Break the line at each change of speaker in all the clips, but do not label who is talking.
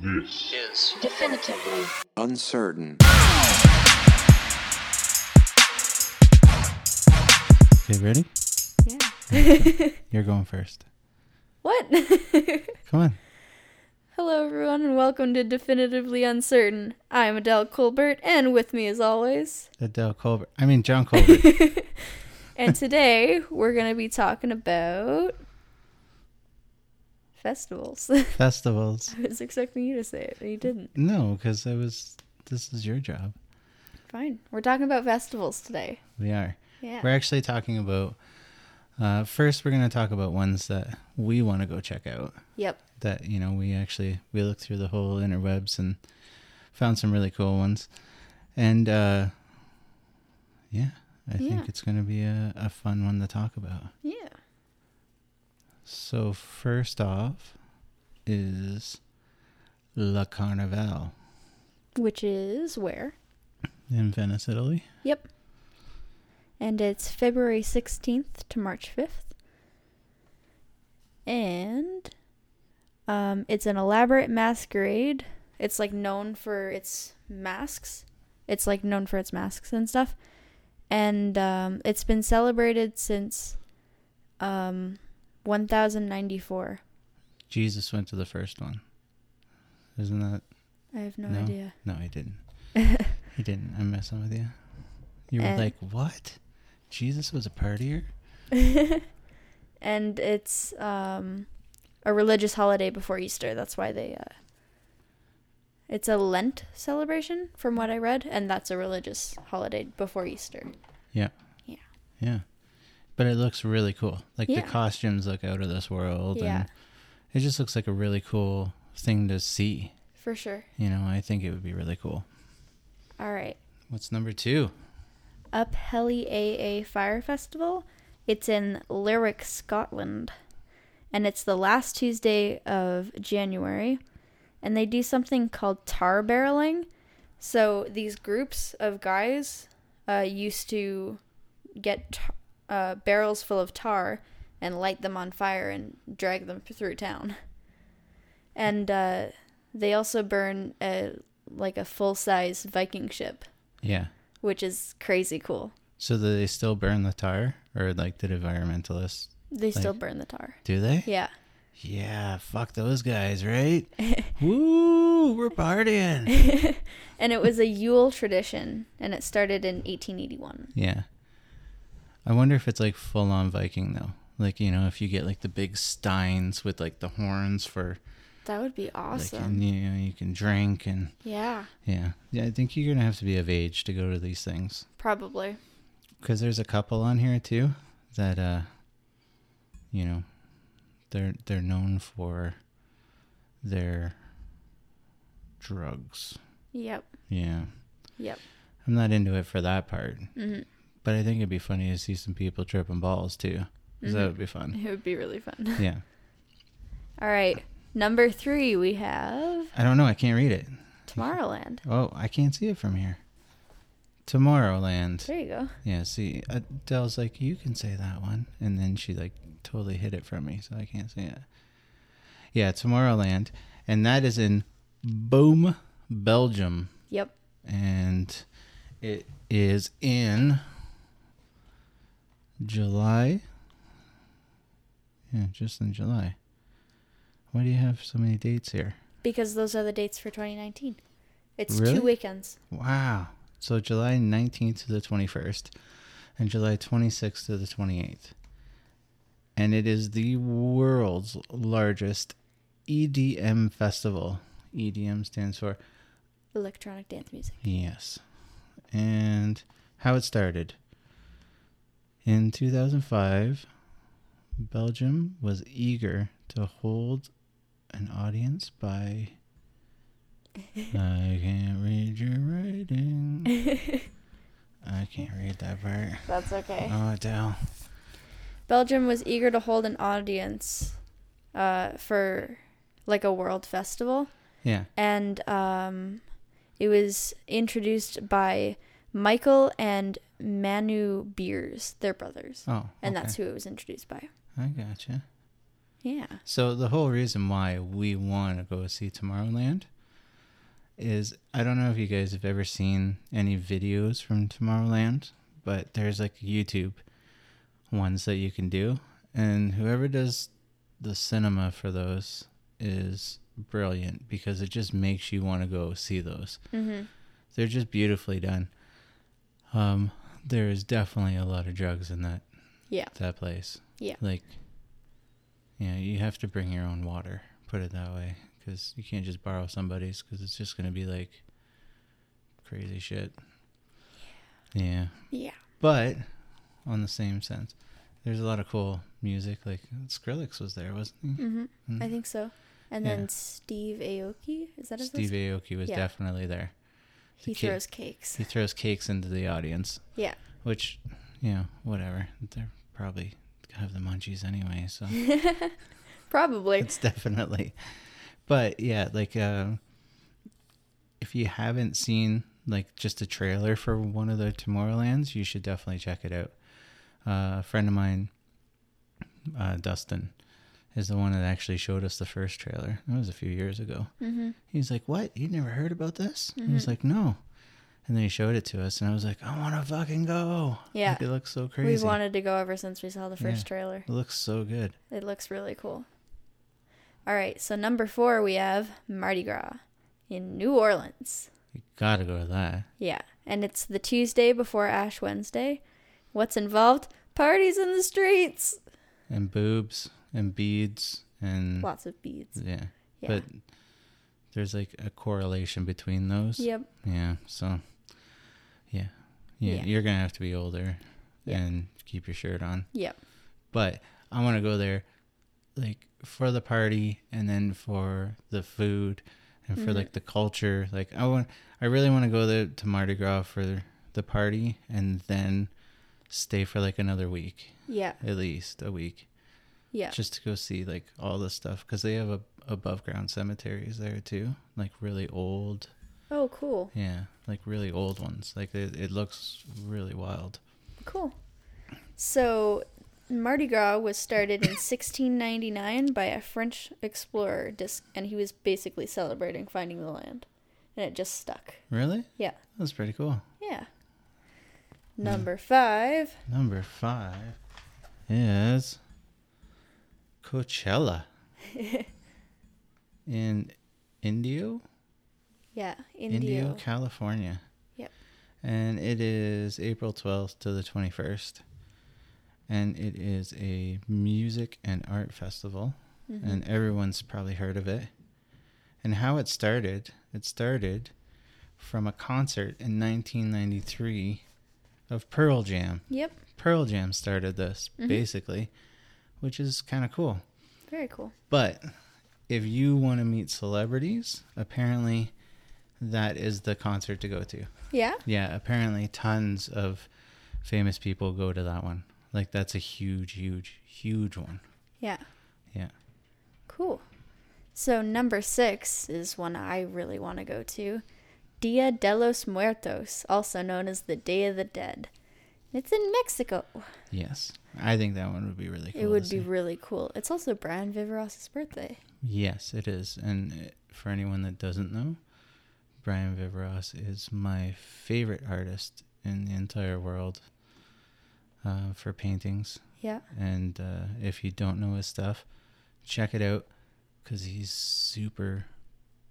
This
is
Definitively.
Uncertain.
Okay, ready?
Yeah.
You're going first.
what?
Come on.
Hello, everyone, and welcome to Definitively Uncertain. I'm Adele Colbert, and with me, as always,
Adele Colbert. I mean, John Colbert.
and today we're going to be talking about festivals.
Festivals.
I was expecting you to say it, but you didn't.
No, because I was. This is your job.
Fine. We're talking about festivals today.
We are.
Yeah.
We're actually talking about. Uh, first, we're going to talk about ones that we want to go check out.
Yep.
That you know, we actually we looked through the whole interwebs and found some really cool ones, and uh, yeah, I
Yeah.
think it's going to be a, a fun one to talk about.
Yeah.
So first off is La Carnival
Which is where?
in Venice, Italy.
Yep. And it's February 16th to March 5th. And um, it's an elaborate masquerade. It's like known for its masks. It's like known for its masks and stuff. And um, it's been celebrated since um, 1094.
Jesus went to the first one. Isn't that?
I have no,
No.
idea.
No, he didn't. he didn't. I'm messing with you. You were
And-
like, what? Jesus was a partier?
and it's um, a religious holiday before Easter. That's why they. Uh, it's a Lent celebration, from what I read, and that's a religious holiday before Easter.
Yeah.
Yeah.
Yeah. But it looks really cool. Like
Yeah.
the costumes look out of this world.
Yeah,
And it just looks like a really cool thing to see.
for sure.
You know, I think it would be really cool.
All right.
What's number two?
Up Helly Aa Fire Festival. It's in Lerwick, Scotland. And it's the last Tuesday of January. And they do something called tar barreling. So these groups of guys uh, used to get tar- uh, barrels full of tar and light them on fire and drag them through town. And uh, they also burn a, like a full size Viking ship,
Yeah.
which is crazy cool.
So do they still burn the tar? Or like did environmentalists
They still burn the tar.
do they?
Yeah.
Yeah, fuck those guys, right? Woo, we're partying.
and it was a Yule tradition, and it started in 1881.
Yeah. I wonder if it's like full on Viking though. Like, you know, if you get like the big steins with like the horns for
That would be
like
awesome.
and you know, you can drink and
yeah,
yeah. Yeah, I think you're going to have to be of age to go to these things.
probably.
Cuz there's a couple on here too that uh you know, they're they're known for their drugs.
Yep.
Yeah.
Yep.
I'm not into it for that part.
hmm
But I think it'd be funny to see some people tripping balls too. 'cause that
Mhm.
would be fun.
It would be really fun.
Yeah.
All right. Number three, we have
I don't know. I can't read it.
Tomorrowland.
Oh, I can't see it from here. Tomorrowland.
There you go.
Yeah, see, Adele's like, you can say that one. And then she like totally hid it from me, so I can't say it. Yeah, Tomorrowland. And that is in Boom, Belgium.
Yep.
And it is in July. Yeah, just in July. Why do you have so many dates here?
Because those are the dates for 2019. It's
Really?
two weekends.
Wow. So July 19th to the 21st and July 26th to the 28th. And it is the world's largest EDM festival. EDM stands for
Electronic dance music.
yes. And how it started. In 2005, Belgium was eager to hold an audience by I can't read your writing. I can't read that part.
That's okay.
Oh, Adele.
Belgium was eager to hold an audience uh, for like a world festival.
Yeah.
and um, it was introduced by Michael and Manu Beers, their brothers,
Oh.
and that's who it was introduced by.
I gotcha.
Yeah.
So the whole reason why we want to go see Tomorrowland is I don't know if you guys have ever seen any videos from Tomorrowland, but there's like YouTube ones that you can do, and whoever does the cinema for those is brilliant because it just makes you want to go see those.
Mm-hmm.
They're just beautifully done. Um, there is definitely a lot of drugs in that
Yeah.
that place.
Yeah.
Like, yeah, you have to bring your own water. Put it that way, because you can't just borrow somebody's, because it's just gonna be like crazy shit. Yeah,
Yeah.
but on the same sense, there's a lot of cool music. Like Skrillex was there, wasn't he?
Mm-hmm.
Mhm.
I think so. And
Yeah.
then Steve Aoki, is that his
Steve? Aoki was
Yeah.
definitely there.
He throws cakes.
He throws cakes into the audience.
Yeah.
Which, you know, whatever. They're probably have the munchies anyway, so.
Probably.
it's definitely but yeah like uh, if you haven't seen like just a trailer for one of the tomorrowlands you should definitely check it out uh, a friend of mine uh, dustin is the one that actually showed us the first trailer that was a few years ago
Mm-hmm.
he's like what you never heard about this and I was
Mhm.
like no and then he showed it to us and i was like i want to fucking go
Yeah.
like, it looks so crazy
We've wanted to go ever since we saw the first
Yeah.
trailer.
it looks so good
It looks really cool. All right, so number four we have Mardi Gras in New Orleans.
you gotta go to that
Yeah, and it's the Tuesday before Ash Wednesday. What's involved? Parties in the streets.
and boobs and beads and
Lots of beads.
yeah.
Yeah.
But there's like a correlation between those.
yep.
Yeah. So yeah. yeah.
Yeah.
You're gonna have to be older
Yeah.
and keep your shirt on.
Yep.
But I wanna go there like for the party and then for the food and for
Mhm.
like the culture. Like I want I really wanna go there to Mardi Gras for the party and then stay for like another week.
Yeah.
At least a week.
Yeah.
just to go see like all the stuff because they have a, above ground cemeteries there too like really old
Oh, cool.
yeah like really old ones like it, it looks really wild
Cool. So, Mardi Gras was started in 1699 by a French explorer, dis- and he was basically celebrating finding the land. And it just stuck.
really
Yeah.
that's pretty cool
Yeah. Hmm. Number five.
number five is coachella in indio
Yeah,
indio,
Indio.
california
Yep.
and it is april 12th to the 21st and it is a music and art festival
Mhm.
and everyone's probably heard of it. And how it started, it started from a concert in 1993 of Pearl Jam.
Yep.
Pearl Jam started this,
Mhm.
basically, which is kind of cool.
Very cool.
But if you want to meet celebrities, apparently that is the concert to go to.
Yeah.
Yeah, apparently tons of famous people go to that one. Like that's a huge, huge, huge one.
Yeah.
Yeah.
Cool. So number six is one I really want to go to. Dia de los Muertos, also known as the Day of the Dead. It's in Mexico.
Yes, I think that one would be really cool.
it would be
see.
really cool. It's also Brian Viveros' birthday.
Yes, it is. And uh, for anyone that doesn't know, Brian Viveros is my favorite artist in the entire world uh, for paintings.
Yeah.
And uh, if you don't know his stuff, check it out because he's super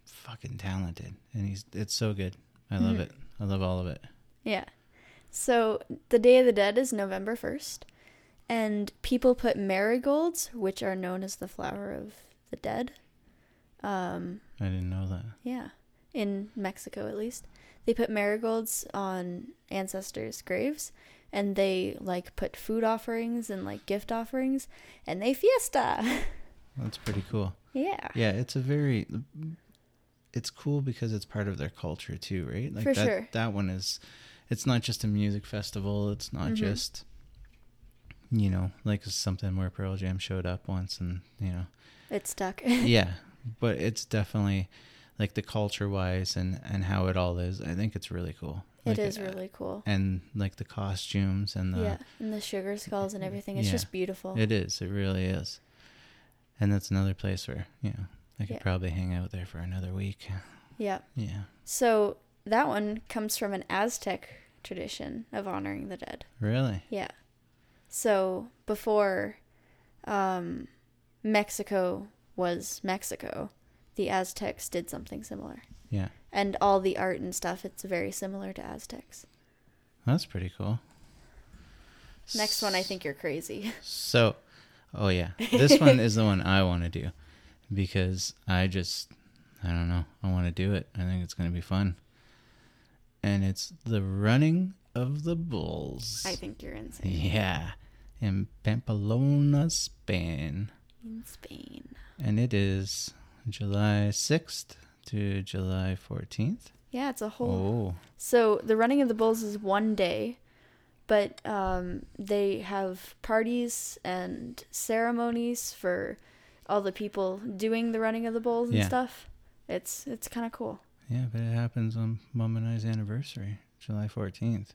fucking talented, and he's it's so good. I love
Mhm.
it. I love all of it.
Yeah. So the Day of the Dead is November 1st, and people put marigolds, which are known as the flower of the dead. Um,
I didn't know that.
yeah, in Mexico at least. They put marigolds on ancestors' graves, and they like put food offerings and like gift offerings, and they fiesta.
That's pretty cool.
yeah.
Yeah, it's a very it's cool because it's part of their culture too, right? Like
For
that
sure.
that one is it's not just a music festival, it's not
Mhm.
just you know, like something where Pearl Jam showed up once and, you know.
It stuck.
yeah, but it's definitely like the culture wise and and how it all is. I think it's really cool.
it
Like,
is
uh,
really cool.
and like the costumes and the
yeah, and the sugar skulls and everything. It's
yeah.
just beautiful.
It is. It really is. And that's another place where, you know, I could
Yeah.
probably hang out there for another week.
Yeah.
Yeah.
So that one comes from an Aztec tradition of honoring the dead.
Really?
Yeah. So before um, Mexico was Mexico, the Aztecs did something similar.
Yeah.
And all the art and stuff, it's very similar to Aztecs.
That's pretty cool.
Next one, I think you're crazy.
So, oh yeah, this one is the one I want to do because I just, I don't know, I want to do it. I think it's going to be fun. And it's the running of the bulls.
I think you're insane.
Yeah, in Pamplona, Spain.
In Spain.
And it is July 6th to July 14th.
Yeah, it's a whole.
Oh,
So the running of the bulls is one day, but um, they have parties and ceremonies for all the people doing the running of the bulls and
Yeah.
stuff. It's it's kind of cool.
yeah, but it happens on Mom and I's anniversary, July 14th.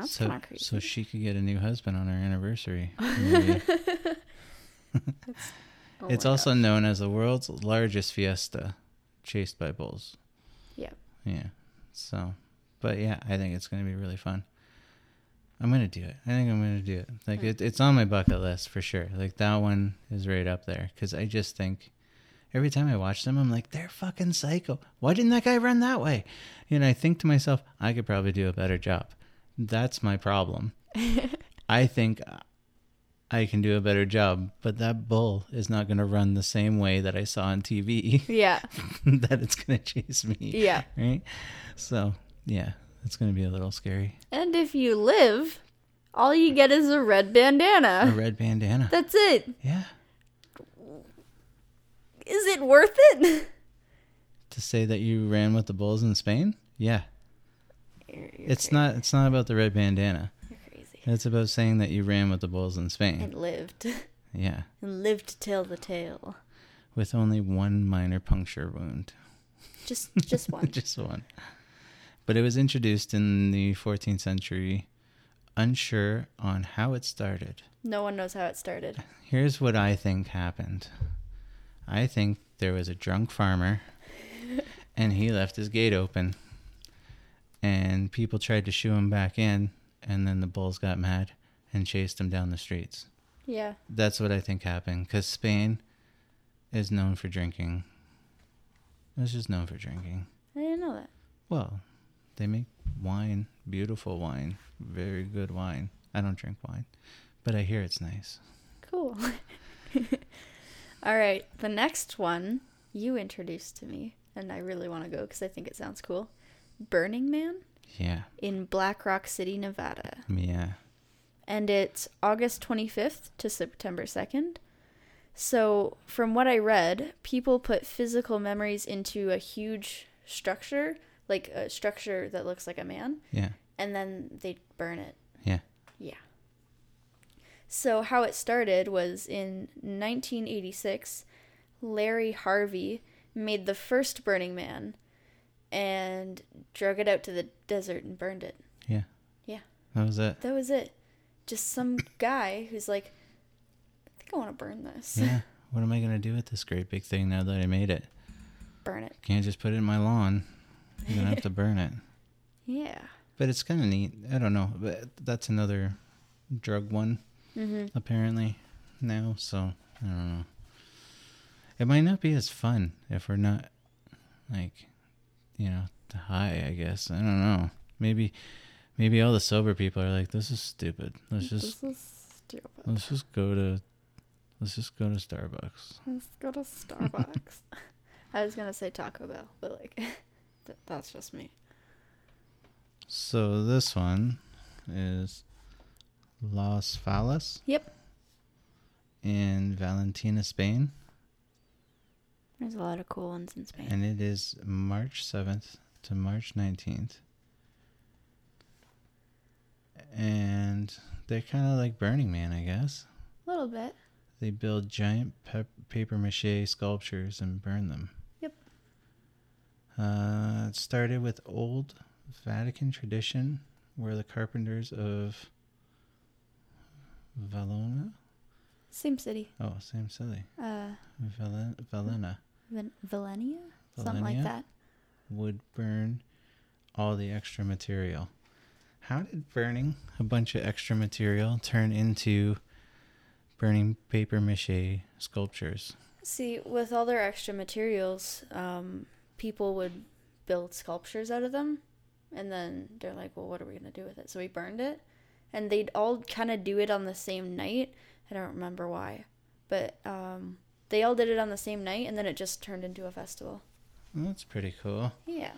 That's
so,
kind of crazy.
so she could get a new husband on her anniversary. maybe.
Oh
it's also
gosh.
known as the world's largest fiesta, chased by bulls.
Yeah.
Yeah. So, but yeah, I think it's going to be really fun. I'm going to do it. I think I'm going to do it. Like,
Mm.
it, it's on my bucket list for sure. Like, that one is right up there because I just think every time I watch them, I'm like, they're fucking psycho. Why didn't that guy run that way? Know, I think to myself, I could probably do a better job. That's my problem. I think I can do a better job, but that bull is not going to run the same way that I saw on TV
Yeah.
that it's going to chase me.
Yeah.
Right? So, yeah, it's going to be a little scary.
And if you live, all you get is a red bandana.
A red bandana.
That's it.
Yeah.
Is it worth it?
To say that you ran with the bulls in Spain? Yeah.
You're, you're
It's
crazy.
not it's not about the red bandana.
You're crazy.
It's about saying that you ran with the bulls in Spain.
And lived.
Yeah.
And lived to tell the tale.
With only one minor puncture wound.
Just just one.
Just one. But it was introduced in the 14th century, unsure on how it started.
No one knows how it started.
Here's what I think happened. I think there was a drunk farmer and he left his gate open and people tried to shoo him back in and then the bulls got mad and chased him down the streets.
Yeah.
That's what I think happened cuz Spain is known for drinking. It's just known for drinking.
I didn't know that.
Well, they make wine, beautiful wine, very good wine. I don't drink wine, but I hear it's nice.
Cool. All right. The next one you introduced to me, and I really want to go because I think it sounds cool. Burning Man
Yeah.
in Black Rock City, Nevada.
Yeah.
and it's August 25th to September 2nd. So, from what I read, people put physical memories into a huge structure, like a structure that looks like a man,
Yeah.
and then they burn it.
Yeah.
Yeah. So, how it started was in 1986, Larry Harvey made the first Burning Man and drug it out to the desert and burned it.
Yeah.
Yeah.
That was it.
That was it. Just some guy who's like, I think I want to burn this.
Yeah. What am I gonna do with this great big thing now that I made it?
burn it.
Can't just put it in my lawn. I'm gonna have to burn it.
Yeah.
But it's kind of neat. I don't know. But that's another drug one
Mm-hmm.
apparently now. So I don't know. It might not be as fun if we're not like, you know, high. I guess I don't know. Maybe, maybe all the sober people are like, "This is stupid. Let's just
this is stupid.
let's just go to, let's just go to Starbucks."
Let's go to Starbucks. I was gonna say Taco Bell, but like, th- that's just me.
So this one is Las Fallas
Yep.
in Valentina, Spain,
There's a lot of cool ones in Spain.
and it is March 7th to March 19th. And they're kind of like Burning Man, I guess.
a little bit.
They build giant pep- paper mache sculptures and burn them.
Yep.
Uh, it started with old Vatican tradition where the carpenters of Valona
Same city.
Oh, same city.
Uh,
Valen- Valena
Ven- Valenia? Something like that.
would burn all the extra material. How did burning a bunch of extra material turn into burning paper mache sculptures?
See, with all their extra materials, um, people would build sculptures out of them, and then they're like, "Well, what are we gonna do with it?" So we burned it, and they'd all kind of do it on the same night. I don't remember why, but um, they all did it on the same night, and then it just turned into a festival.
That's pretty cool.
Yeah.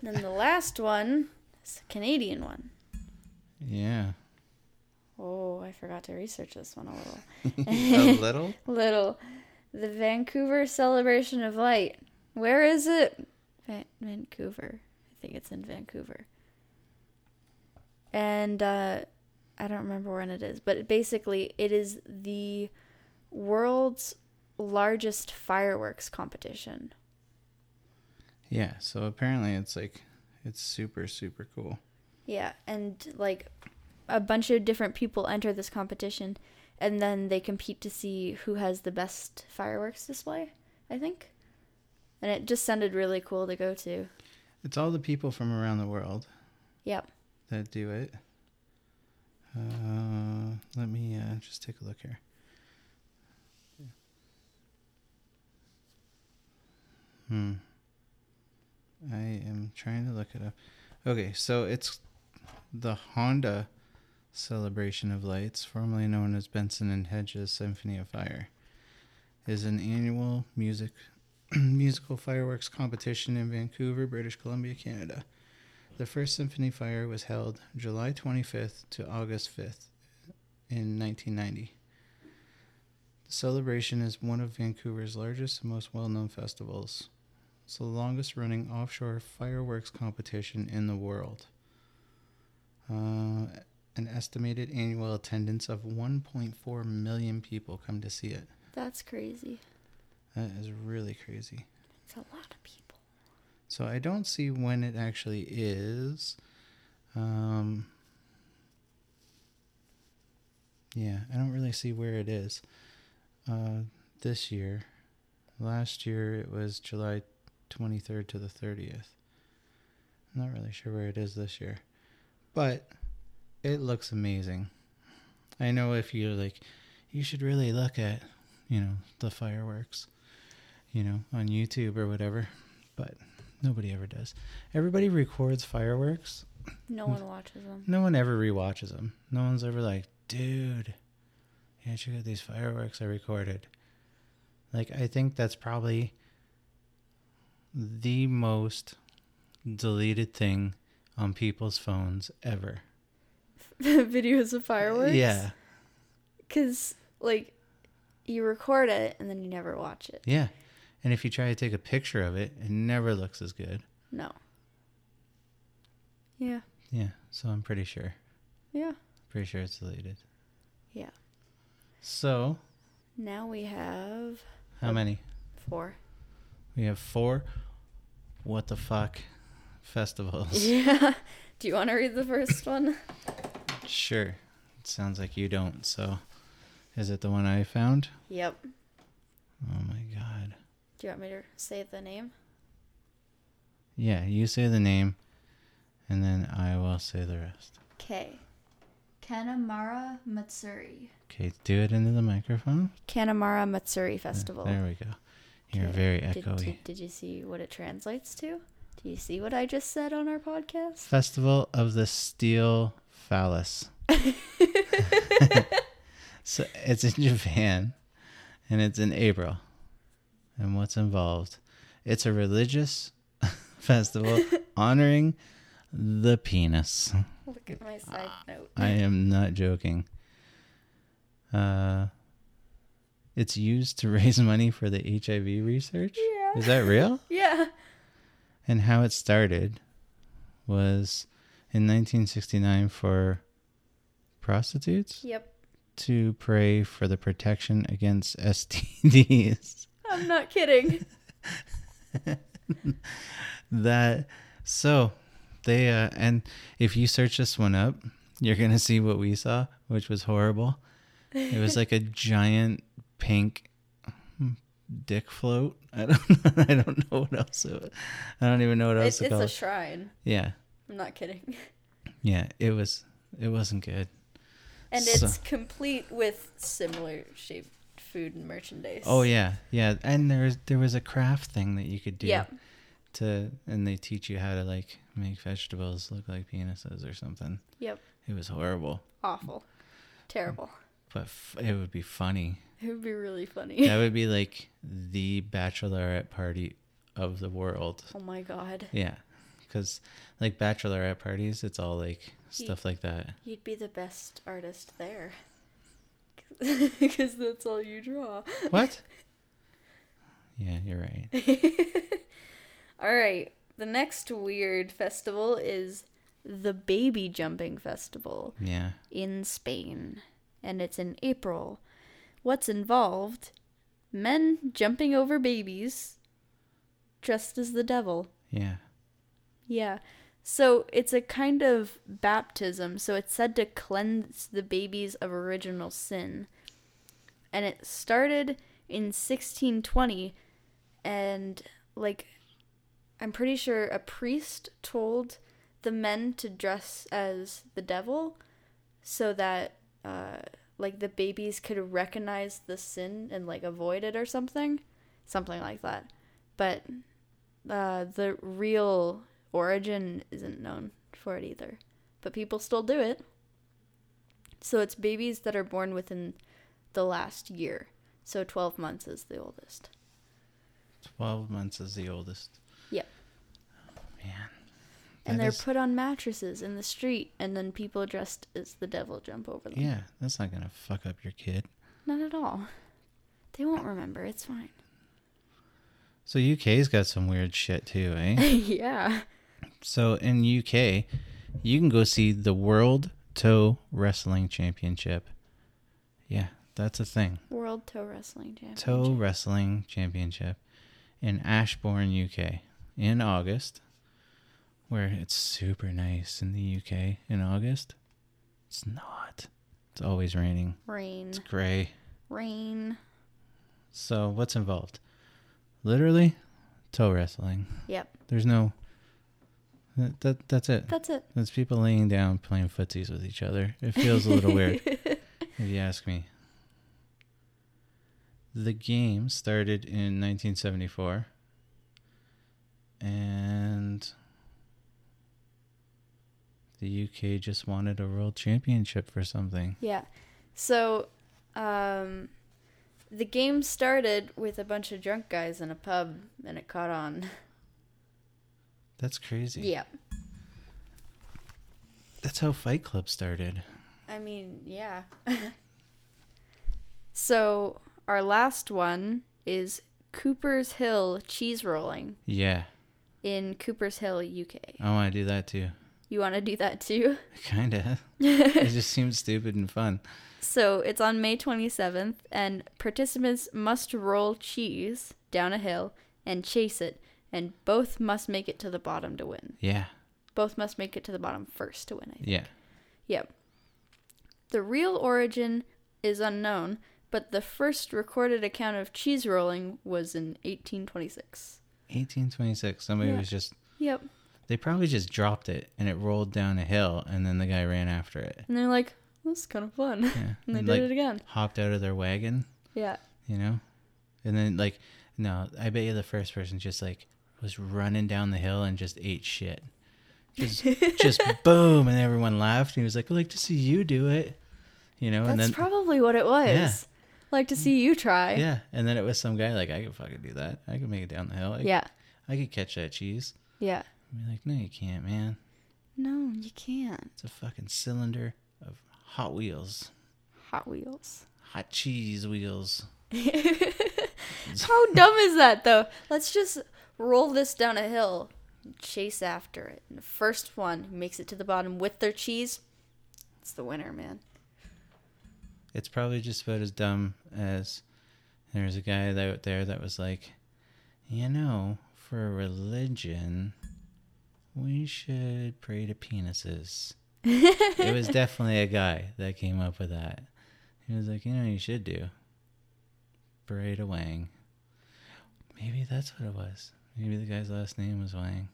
And then the last one is the Canadian one.
Yeah.
Oh, I forgot to research this one a little.
a little?
little. The Vancouver Celebration of Light. Where is it? Va- Vancouver. I think it's in Vancouver. And uh, I don't remember when it is, but basically, it is the world's largest fireworks competition.
Yeah, so apparently it's like it's super super cool.
Yeah, and like a bunch of different people enter this competition, and then they compete to see who has the best fireworks display. I think, and it just sounded really cool to go to.
It's all the people from around the world
Yep.
that do it. Uh, let me uh, just take a look here. Hmm. I am trying to look it up. Okay, so it's the Honda Celebration of Lights, formerly known as Benson and Hedges Symphony of Fire, is an annual music musical fireworks competition in Vancouver, British Columbia, Canada. The first symphony fire was held July 25th to August 5th in 1990. The celebration is one of Vancouver's largest and most well known festivals. It's the longest running offshore fireworks competition in the world. Uh, an estimated annual attendance of 1.4 million people come to see it.
That's crazy.
That is really crazy.
It's a lot of people.
So I don't see when it actually is. Um, yeah, I don't really see where it is. Uh, this year, last year it was July 23rd to the 30th. I'm not really sure where it is this year, but it looks amazing. I know if you're like, you should really look at, you know, the fireworks, you know, on YouTube or whatever, but nobody ever does. Everybody records fireworks.
No one watches them.
No one ever rewatches them. No one's ever like, dude, yeah, check out these fireworks I recorded. Like, I think that's probably the most deleted thing on people's phones ever.
Videos of fireworks.
Yeah,
Because like, you record it and then you never watch it.
yeah. And if you try to take a picture of it, it never looks as good.
No. Yeah.
Yeah, so I'm pretty sure.
Yeah.
Pretty sure it's deleted.
Yeah.
So,
Now we have
how many?
four.
We have four. What the fuck festivals?
Yeah. Do you want to read the first one?
Sure. It sounds like you don't. So, is it the one I found?
Yep.
Oh my god.
Do you want me to say the name?
Yeah, you say the name, and then I will say the rest.
Okay. Kanamara Matsuri.
Okay, do it into the microphone.
Kanamara Matsuri Festival.
There we go. You're very
Did,
echoey.
did, did you see what it translates to? Do you see what I just said on our podcast?
Festival of the Steel Phallus. so it's in Japan, and it's in April. And what's involved? It's a religious festival honoring the penis.
Look at my side note.
I am not joking. Uh, it's used to raise money for the HIV research.
Yeah.
Is that real?
Yeah.
And how it started was in 1969 for prostitutes
Yep.
to pray for the protection against STDs.
I'm not kidding.
that so they uh and if you search this one up, you're going to see what we saw, which was horrible. It was like a giant pink hmm, dick float. I don't. I don't know what else. It, I don't even know what else
It, it's a
it.
shrine.
Yeah,
I'm not kidding.
yeah. It was. It wasn't good.
And
So-
it's complete with similar shaped food and merchandise.
Oh yeah, yeah. And there was there was a craft thing that you could do.
Yeah.
To and they teach you how to like make vegetables look like penises or something.
Yep.
It was horrible,
Awful. Terrible.
but f- it would be funny.
It would be really funny.
that would be like the bachelorette party of the world.
Oh my god.
Yeah, because like bachelorette parties, it's all like stuff like that.
You'd be the best artist there. Because that's all you draw.
What? yeah, you're right.
All right. The next weird festival is the Baby Jumping Festival
Yeah,
in Spain. And it's in April. What's involved? Men jumping over babies dressed as the devil.
yeah,
Yeah. So it's a kind of baptism. So it's said to cleanse the babies of original sin. And it started in 1620. And, like, I'm pretty sure a priest told the men to dress as the devil so that, uh, like, the babies could recognize the sin and, like, avoid it or something. Something like that. But uh, the real origin isn't known for it either. But people still do it. So it's babies that are born within the last year. So 12 months is the oldest.
twelve months is the oldest.
Yep. And they're
is-
put on mattresses in the street, and then people dressed as the devil jump over them.
Yeah, that's not gonna fuck up your kid.
Not at all. They won't remember. It's fine.
So UK's got some weird shit too, eh?
yeah.
so in UK, you can go see the World Toe Wrestling Championship. Yeah, that's a thing.
World Toe Wrestling Championship.
Toe Wrestling Championship in Ashbourne, UK, in August, where it's super nice in the UK in August. It's not. It's always raining.
Rain.
It's gray.
Rain.
So what's involved? Literally, toe wrestling.
Yep.
There's no. That, that that's it.
That's it.
That's people laying down playing footsies with each other. It feels a little weird, if you ask me. The game started in 1974, and the UK just wanted a world championship for something.
Yeah. So, um, the game started with a bunch of drunk guys in a pub, and it caught on.
That's crazy.
Yeah.
That's how Fight Club started.
I mean, yeah. so, our last one is Cooper's Hill cheese rolling
Yeah,
in Cooper's Hill, UK.
I want to do that too.
You want to do that too?
Kinda. it just seems stupid and fun.
So, it's on May 27th, and participants must roll cheese down a hill and chase it, and both must make it to the bottom to win.
Yeah,
Both must make it to the bottom first to win, I think.
yeah.
Yep. The real origin is unknown, but the first recorded account of cheese rolling was in 1826.
1826. Somebody
Yeah.
was just.
Yep.
They probably just dropped it and it rolled down a hill and then the guy ran after it.
And they're like, that's kind of fun.
Yeah.
and they
And,
did
like,
it again.
Hopped out of their wagon,
Yeah.
you know? And then, like, no, I bet you the first person just, like, was running down the hill and just ate shit. Just, just boom. And everyone laughed. And he was like, I'd like to see you do it. You know?
That's
and then,
probably what it was.
Yeah.
Like to see you try.
yeah. And then it was some guy like, I could fucking do that. I could make it down the hill. I,
Yeah.
I could catch that cheese.
Yeah.
I'd be like, no, you can't, man.
No, you can't.
It's a fucking cylinder of Hot Wheels.
Hot Wheels.
Hot cheese wheels.
How dumb is that, though? Let's just roll this down a hill, chase after it. And the first one makes it to the bottom with their cheese, it's the winner, man.
It's probably just about as dumb as there's a guy out there that was like, you know, for a religion, we should pray to penises. it was definitely a guy that came up with that. He was like, you know, what you should do pray to Wang. Maybe that's what it was. Maybe the guy's last name was Wang.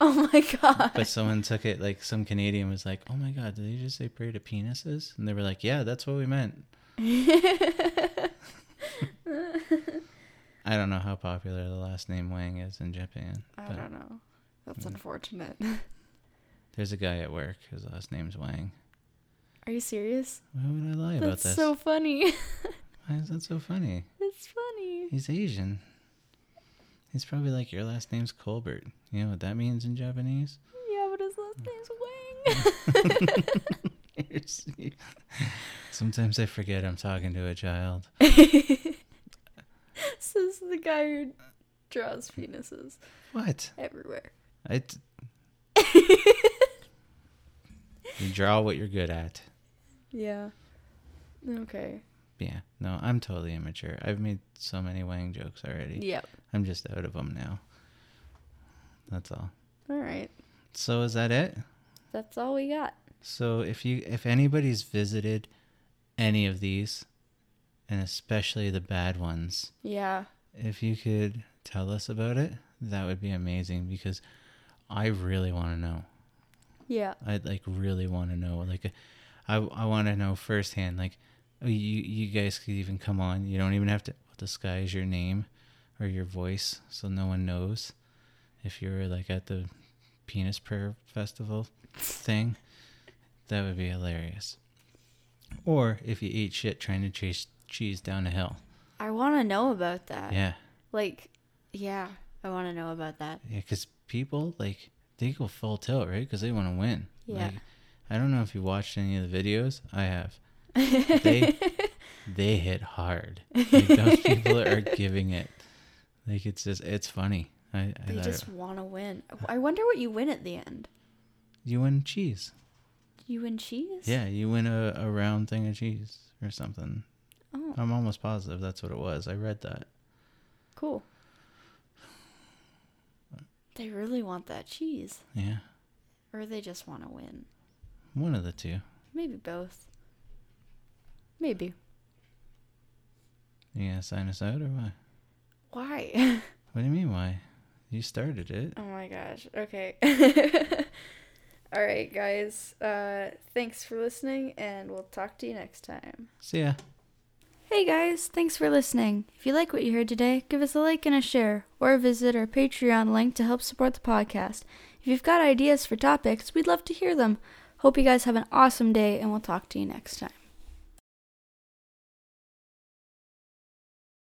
Oh my god.
But someone took it like some Canadian was like, "Oh my god, did they just say pray to penises?" And they were like, "Yeah, that's what we meant." I don't know how popular the last name Wang is in Japan,
I don't know. That's
Mm.
unfortunate.
there's a guy at work. His last name's Wang.
Are you serious?
Why would I lie about that?
That's
this?
so funny.
Why is that so funny?
it's funny.
He's Asian. He's probably like your last name's Colbert. You know what that means in Japanese?
Yeah, but his last name's Wang.
Sometimes I forget I'm talking to a child.
Says the guy who draws penises
What?
everywhere.
I t- you draw what you're good at.
Yeah. Okay.
Yeah. No, I'm totally immature. I've made so many Wang jokes already.
Yep.
I'm just out of them now. That's all.
All right.
So is that it?
That's all we got.
So if you if anybody's visited any of these and especially the bad ones,
Yeah.
if you could tell us about it, that would be amazing because I really want to know.
Yeah.
I'd like really want to know. Like, I I want to know firsthand. Like, you you guys could even come on. You don't even have to disguise your name or your voice, so no one knows if you're like at the penis prayer festival thing. That would be hilarious. Or if you ate shit trying to chase cheese down a hill.
I want to know about that.
Yeah,
Like, yeah, I want to know about that.
yeah, because people like they go full tilt, right? Because they want to win.
Yeah.
Like, I don't know if you watched any of the videos. I have. they they hit hard. Like those people are giving it. Like it's just it's funny. I, I
They just want to win. I wonder what you win at the end.
you win cheese.
You win cheese?
Yeah, you win a, a round thing of cheese or something.
Oh,
I'm almost positive that's what it was. I read that.
cool. They really want that cheese.
Yeah,
Or they just want to win.
one of the two.
Maybe both. Maybe.
You gonna sign us out or what?
Why?
What do you mean why? You started it.
oh my gosh. Okay. All right, guys. Uh, thanks for listening, and we'll talk to you next time.
See ya.
Hey guys, thanks for listening. If you like what you heard today, give us a like and a share, or visit our Patreon link to help support the podcast. If you've got ideas for topics, we'd love to hear them. Hope you guys have an awesome day, and we'll talk to you next time.